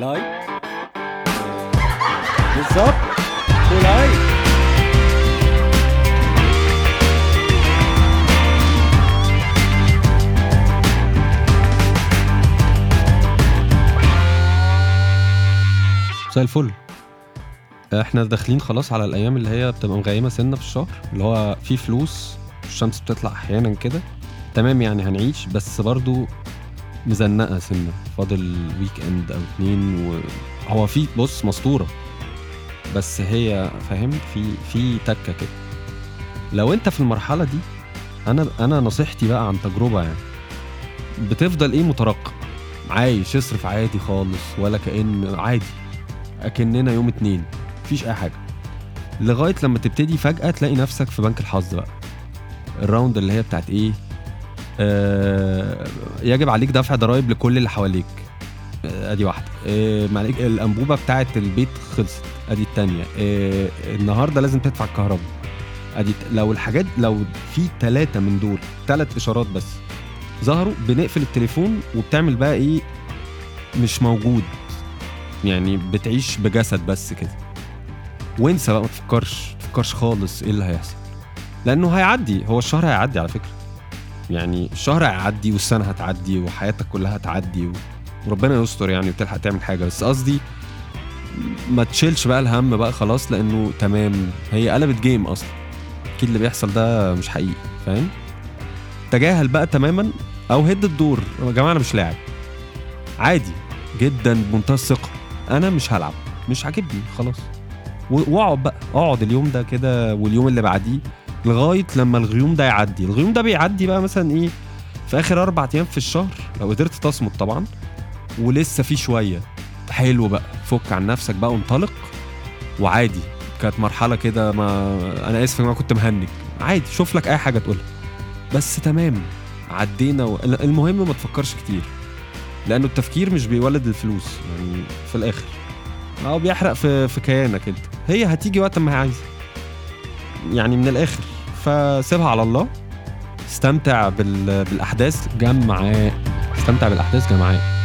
لايك بالظبط ولايك مساء الفل. إحنا داخلين خلاص على الأيام اللي هي بتبقى مغيمة سنة في الشهر اللي هو في فلوس الشمس بتطلع أحيانا كده. تمام يعني هنعيش بس برضو مزنقة سنة. فاضل ويك اند أو اتنين و... هو في بص مسطوره بس هي فاهم؟ في في تكة كده. لو انت في المرحلة دي أنا أنا نصيحتي بقى عن تجربة يعني. بتفضل إيه مترقب؟ عايش اصرف عادي خالص ولا كأن عادي. أكننا يوم اتنين. مفيش أي حاجة. لغاية لما تبتدي فجأة تلاقي نفسك في بنك الحظ بقى. الراوند اللي هي بتاعت إيه؟ آه يجب عليك دفع ضرائب لكل اللي حواليك. آه ادي واحدة. آه الانبوبة بتاعت البيت خلصت. ادي التانية. آه النهارده لازم تدفع الكهرباء. ادي لو الحاجات لو في ثلاثة من دول ثلاث اشارات بس ظهروا بنقفل التليفون وبتعمل بقى إيه؟ مش موجود. يعني بتعيش بجسد بس كده. وانسى بقى ما تفكرش ما تفكرش خالص إيه اللي هيحصل. لأنه هيعدي هو الشهر هيعدي على فكرة. يعني الشهر هيعدي والسنة هتعدي وحياتك كلها هتعدي. وربنا يستر يعني وتلحق تعمل حاجة. بس قصدي ما تشيلش بقى الهم بقى خلاص لأنه تمام. هي قلبت جيم أصلا. أكيد اللي بيحصل ده مش حقيقي. فاهم؟ تجاهل بقى تماما أو هد الدور. يا جماعة أنا مش لاعب. عادي. جدا بمنتهى الثقة. أنا مش هلعب. مش عاجبني. خلاص. واقعد بقى. اقعد اليوم ده كده واليوم اللي بعديه. لغاية لما الغيوم ده يعدي. الغيوم ده بيعدي بقى مثلا إيه في آخر أربع أيام في الشهر لو قدرت تصمد طبعا ولسه في شوية. حلو بقى. فك عن نفسك بقى وانطلق. وعادي. كانت مرحلة كده ما أنا آسف ما كنت مهنج. عادي. شوف لك أي حاجة تقولها. بس تمام. عدينا و... المهم ما تفكرش كتير. لأنه التفكير مش بيولد الفلوس. يعني في الآخر. هو بيحرق في في كيانك أنت. هي هتيجي وقت ما هي عايزة. يعني من الآخر. فسيبها على الله. استمتع بال... بالأحداث. جمعاء. استمتع بالأحداث جمعاء.